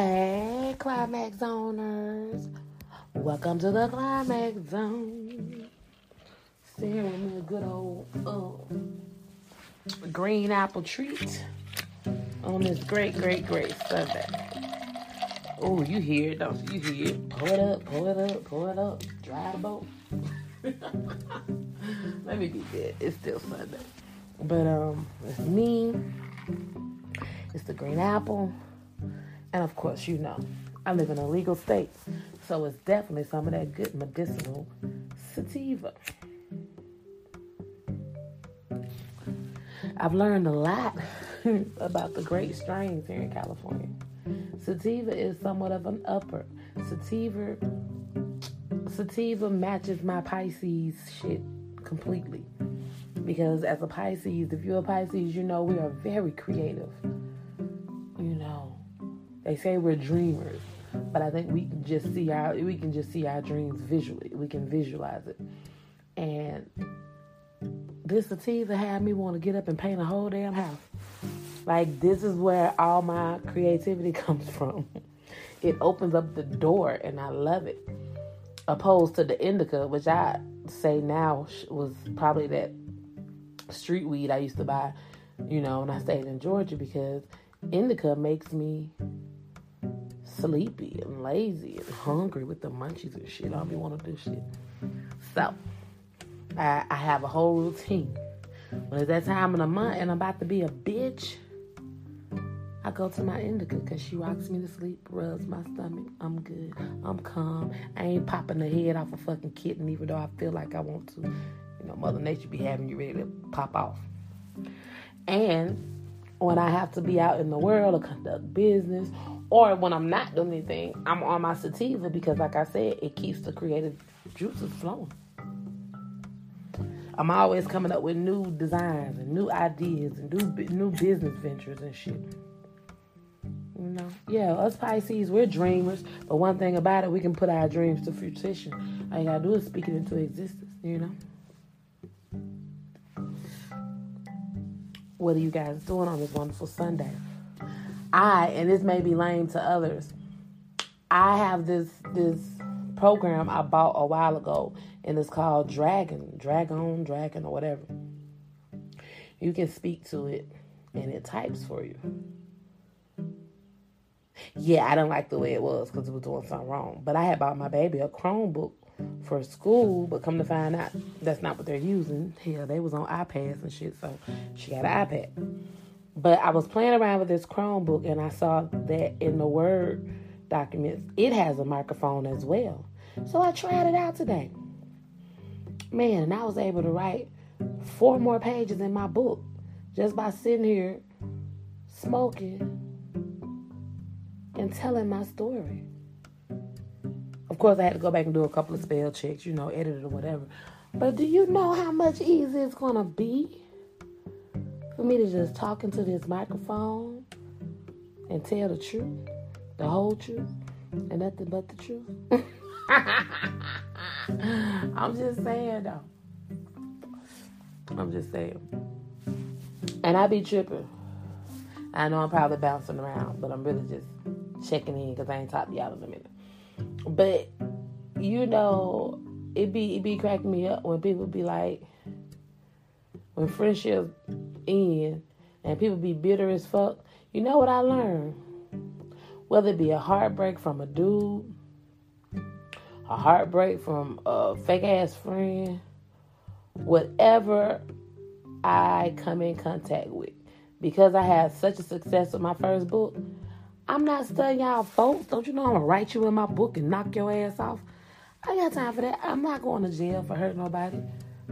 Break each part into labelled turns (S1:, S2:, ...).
S1: Hey, Climax owners. Welcome to the Climax Zone. Staring me a good old uh, green apple treat on this great, great, great Sunday. Oh, you hear it, don't you? You hear it. Pull it up, pull it up, pull it up. Dry the boat. Let me be good. It's still Sunday. But um it's me. It's the green apple. And of course, you know, I live in a legal state. So it's definitely some of that good medicinal sativa. I've learned a lot about the great strains here in California. Sativa is somewhat of an upper. Sativa sativa matches my Pisces shit completely. Because as a Pisces, if you're a Pisces, you know we are very creative. They say we're dreamers, but I think we can just see our we can just see our dreams visually. We can visualize it. And this sativa had me want to get up and paint a whole damn house. Like this is where all my creativity comes from. It opens up the door and I love it. Opposed to the indica, which I say now was probably that street weed I used to buy, you know, when I stayed in Georgia because indica makes me sleepy and lazy and hungry with the munchies and shit. I don't be want to do shit. So I, I have a whole routine. When it's that time of the month and I'm about to be a bitch, I go to my indica because she rocks me to sleep, rubs my stomach. I'm good. I'm calm. I ain't popping the head off a fucking kitten, even though I feel like I want to. You know, Mother Nature be having you ready to pop off. And when I have to be out in the world to conduct business, or when I'm not doing anything, I'm on my sativa because, like I said, it keeps the creative juices flowing. I'm always coming up with new designs and new ideas and new new business ventures and shit. You know, yeah, us Pisces, we're dreamers. But one thing about it, we can put our dreams to fruition. All you gotta do is speak it into existence. You know. What are you guys doing on this wonderful Sunday? I and this may be lame to others. I have this this program I bought a while ago, and it's called Dragon, Dragon, Dragon, or whatever. You can speak to it, and it types for you. Yeah, I didn't like the way it was because it was doing something wrong. But I had bought my baby a Chromebook for school, but come to find out that's not what they're using. Hell, they was on iPads and shit, so she got an iPad. But I was playing around with this Chromebook and I saw that in the Word documents, it has a microphone as well. So I tried it out today. Man, and I was able to write four more pages in my book just by sitting here smoking and telling my story. Of course, I had to go back and do a couple of spell checks, you know, edit it or whatever. But do you know how much easier it's going to be for me to just talk into this microphone and tell the truth, the whole truth, and nothing but the truth? I'm just saying, though. I'm just saying. And I be tripping. I know I'm probably bouncing around, but I'm really just checking in because I ain't talked to y'all in a minute. But you know, it be it be cracking me up when people be like, when friendships end and people be bitter as fuck. You know what I learned? Whether it be a heartbreak from a dude, a heartbreak from a fake ass friend, whatever I come in contact with, because I had such a success with my first book, I'm not studying y'all folks. Don't you know I'm gonna write you in my book and knock your ass off? I got time for that. I'm not going to jail for hurting nobody.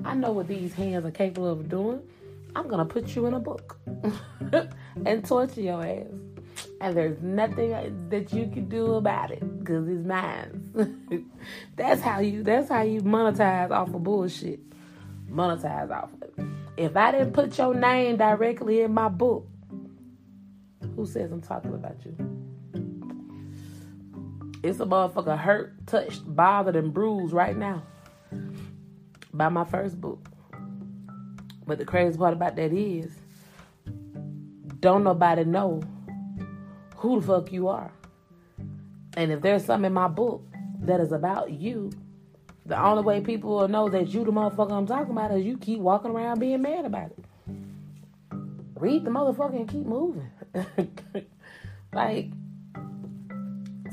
S1: I know what these hands are capable of doing. I'm gonna put you in a book and torture your ass. And there's nothing that you can do about it because it's mine. that's how you. That's how you monetize off of bullshit. Monetize off of it. If I didn't put your name directly in my book, who says I'm talking about you? It's a motherfucker hurt, touched, bothered, and bruised right now by my first book. But the crazy part about that is, don't nobody know who the fuck you are. And if there's something in my book that is about you, the only way people will know that you the motherfucker I'm talking about is you keep walking around being mad about it. Read the motherfucker and keep moving. like,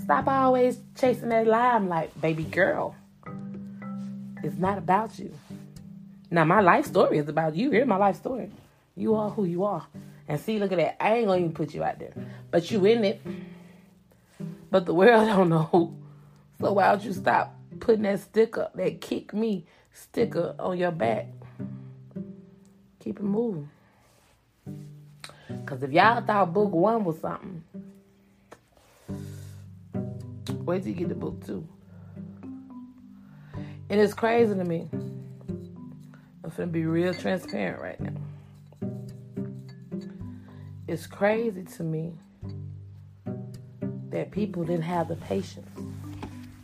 S1: stop always chasing that limelight, baby girl. It's not about you. Now, my life story is about you. Here's my life story. You are who you are. And see, look at that. I ain't gonna even put you out there. But you in it. But the world don't know. So why don't you stop putting that sticker, that kick me sticker on your back? Keep it moving. Cause if y'all thought book one was something, wait till you get to book two. And it's crazy to me. I'm gonna be real transparent right now. It's crazy to me that people didn't have the patience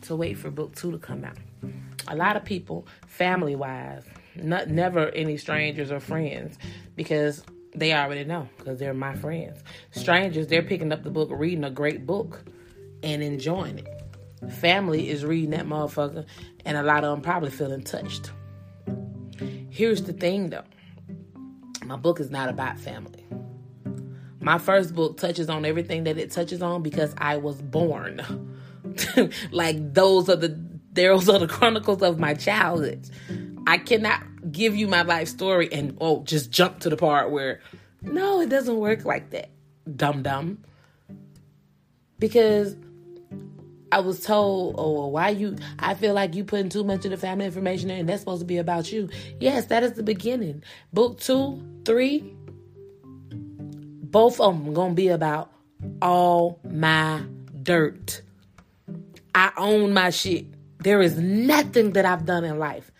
S1: to wait for book two to come out. A lot of people, family wise, not never any strangers or friends, because they already know because they're my friends. Strangers, they're picking up the book, reading a great book, and enjoying it. Family is reading that motherfucker, and a lot of them probably feeling touched. Here's the thing though my book is not about family. My first book touches on everything that it touches on because I was born. like those are the those are the chronicles of my childhood. I cannot give you my life story and oh just jump to the part where no, it doesn't work like that. Dumb dumb. Because I was told, oh, why you, I feel like you putting too much of the family information in, and that's supposed to be about you. Yes, that is the beginning. Book two, three, both of them gonna be about all my dirt. I own my shit. There is nothing that I've done in life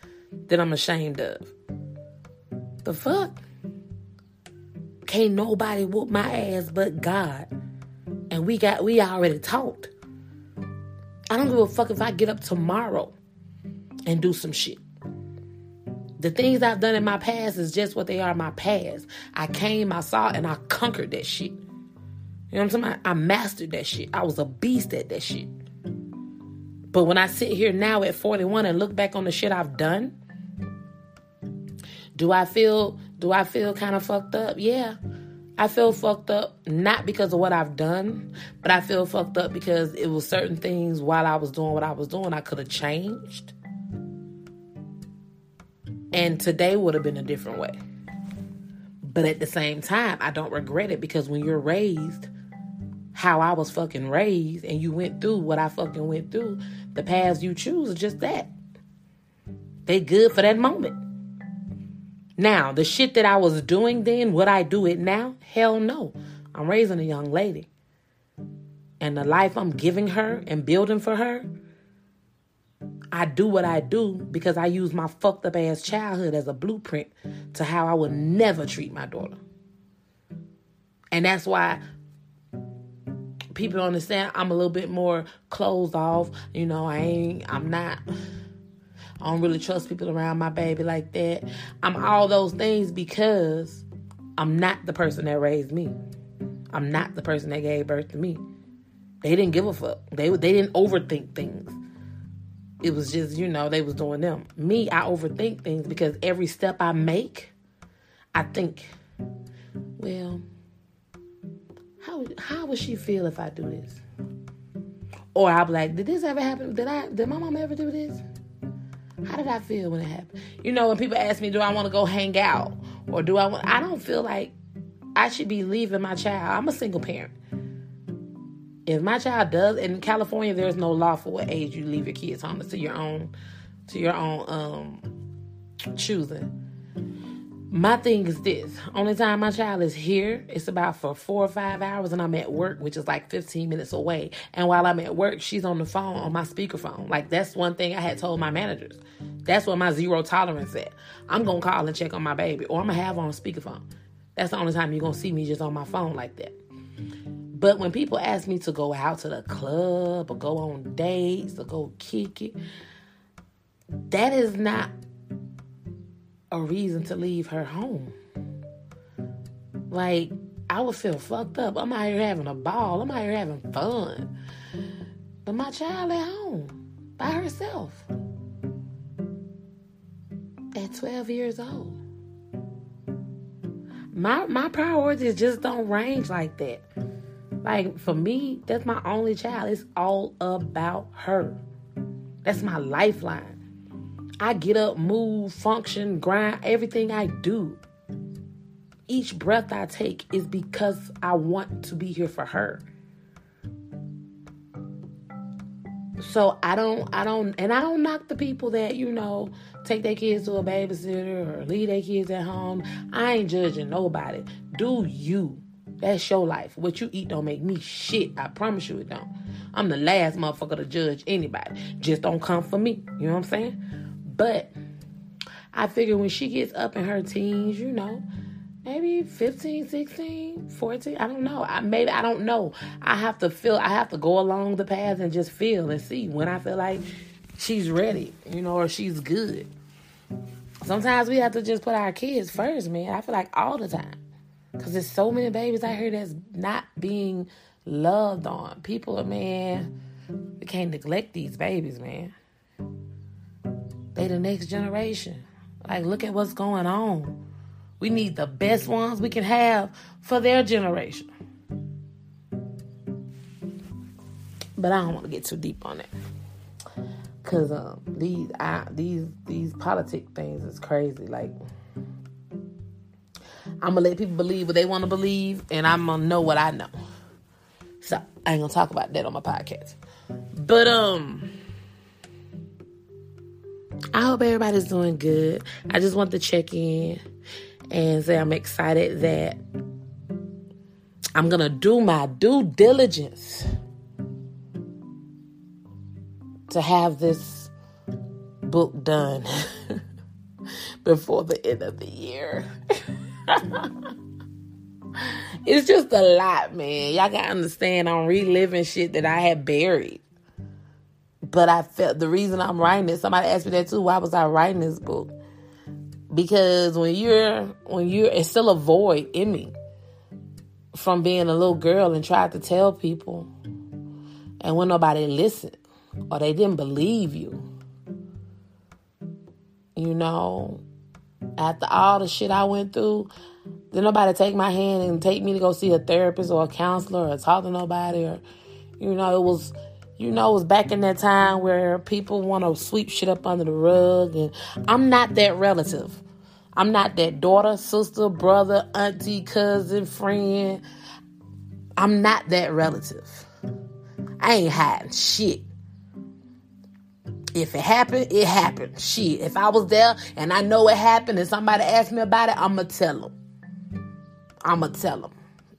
S1: that I'm ashamed of. The fuck? Can't nobody whoop my ass but God. And we got we already talked. I don't give a fuck if I get up tomorrow and do some shit. The things I've done in my past is just what they are my past. I came, I saw, and I conquered that shit. You know what I'm saying? I mastered that shit. I was a beast at that shit. But when I sit here now at 41 and look back on the shit I've done, do I feel do I feel kind of fucked up? Yeah. I feel fucked up not because of what I've done, but I feel fucked up because it was certain things while I was doing what I was doing I could have changed. And today would have been a different way. But at the same time, I don't regret it because when you're raised how I was fucking raised and you went through what I fucking went through, the paths you choose are just that. They good for that moment. Now, the shit that I was doing then, would I do it now? Hell no. I'm raising a young lady. And the life I'm giving her and building for her, I do what I do because I use my fucked up ass childhood as a blueprint to how I would never treat my daughter. And that's why people understand I'm a little bit more closed off. You know, I ain't, I'm not, I don't really trust people around my baby like that. I'm all those things because I'm not the person that raised me. I'm not the person that gave birth to me. They didn't give a fuck. They they didn't overthink things. It was just, you know, they was doing them. Me, I overthink things because every step I make, I think, well, how how would she feel if I do this? Or I'll be like, did this ever happen? Did I did my mom ever do this? How did I feel when it happened? You know, when people ask me, do I want to go hang out? Or do I want I don't feel like I should be leaving my child. I'm a single parent. If my child does in California there's no law for what age you leave your kids home. It's to your own to your own um choosing. My thing is this only time my child is here, it's about for four or five hours, and I'm at work, which is like 15 minutes away. And while I'm at work, she's on the phone on my speakerphone. Like, that's one thing I had told my managers. That's what my zero tolerance at. I'm gonna call and check on my baby, or I'm gonna have on speakerphone. That's the only time you're gonna see me just on my phone like that. But when people ask me to go out to the club or go on dates or go kick it, that is not a reason to leave her home. Like, I would feel fucked up. I'm out here having a ball. I'm out here having fun. But my child at home by herself at 12 years old. My my priorities just don't range like that. Like for me, that's my only child. It's all about her. That's my lifeline. I get up, move, function, grind, everything I do. Each breath I take is because I want to be here for her. So I don't, I don't, and I don't knock the people that, you know, take their kids to a babysitter or leave their kids at home. I ain't judging nobody. Do you. That's your life. What you eat don't make me shit. I promise you it don't. I'm the last motherfucker to judge anybody. Just don't come for me. You know what I'm saying? But I figure when she gets up in her teens, you know, maybe 15, 16, 14, I don't know. I maybe I don't know. I have to feel I have to go along the path and just feel and see when I feel like she's ready, you know, or she's good. Sometimes we have to just put our kids first, man. I feel like all the time. Cause there's so many babies out here that's not being loved on. People man, we can't neglect these babies, man. They the next generation. Like look at what's going on. We need the best ones we can have for their generation. But I don't want to get too deep on it. Cause um, these I, these these politic things is crazy. Like I'm gonna let people believe what they want to believe, and I'm gonna know what I know. So I ain't gonna talk about that on my podcast. But um, I hope everybody's doing good. I just want to check in and say I'm excited that I'm gonna do my due diligence to have this book done before the end of the year. it's just a lot, man. Y'all gotta understand I'm reliving shit that I had buried. But I felt the reason I'm writing it, somebody asked me that too. Why was I writing this book? Because when you're when you're it's still a void in me from being a little girl and tried to tell people and when nobody listened or they didn't believe you. You know, after all the shit I went through, did nobody take my hand and take me to go see a therapist or a counselor or talk to nobody or you know, it was you know, it was back in that time where people want to sweep shit up under the rug and I'm not that relative. I'm not that daughter, sister, brother, auntie, cousin, friend. I'm not that relative. I ain't hiding shit. If it happened, it happened. Shit. If I was there and I know it happened and somebody asked me about it, I'ma tell them. I'ma tell them.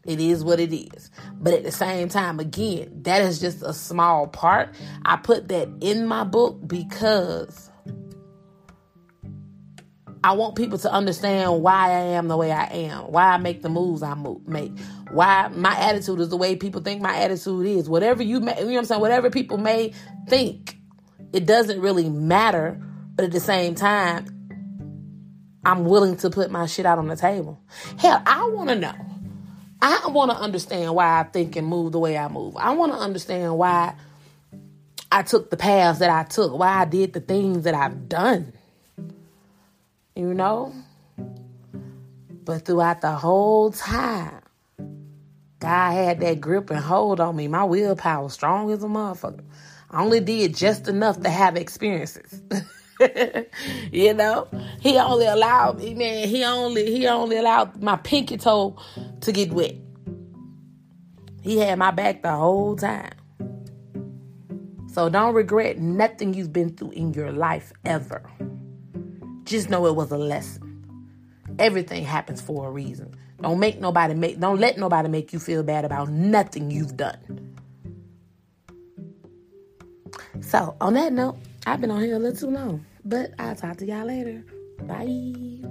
S1: It is what it is. But at the same time, again, that is just a small part. I put that in my book because I want people to understand why I am the way I am, why I make the moves I make, why my attitude is the way people think my attitude is. Whatever you may, you know what I'm saying, whatever people may think it doesn't really matter, but at the same time, I'm willing to put my shit out on the table. Hell, I want to know. I want to understand why I think and move the way I move. I want to understand why I took the paths that I took, why I did the things that I've done. You know? But throughout the whole time, God had that grip and hold on me. My willpower strong as a motherfucker. I only did just enough to have experiences. you know, he only allowed me, man. He only he only allowed my pinky toe to get wet. He had my back the whole time. So don't regret nothing you've been through in your life ever. Just know it was a lesson. Everything happens for a reason. Don't make nobody make don't let nobody make you feel bad about nothing you've done. So, on that note, I've been on here a little too long, but I'll talk to y'all later. Bye.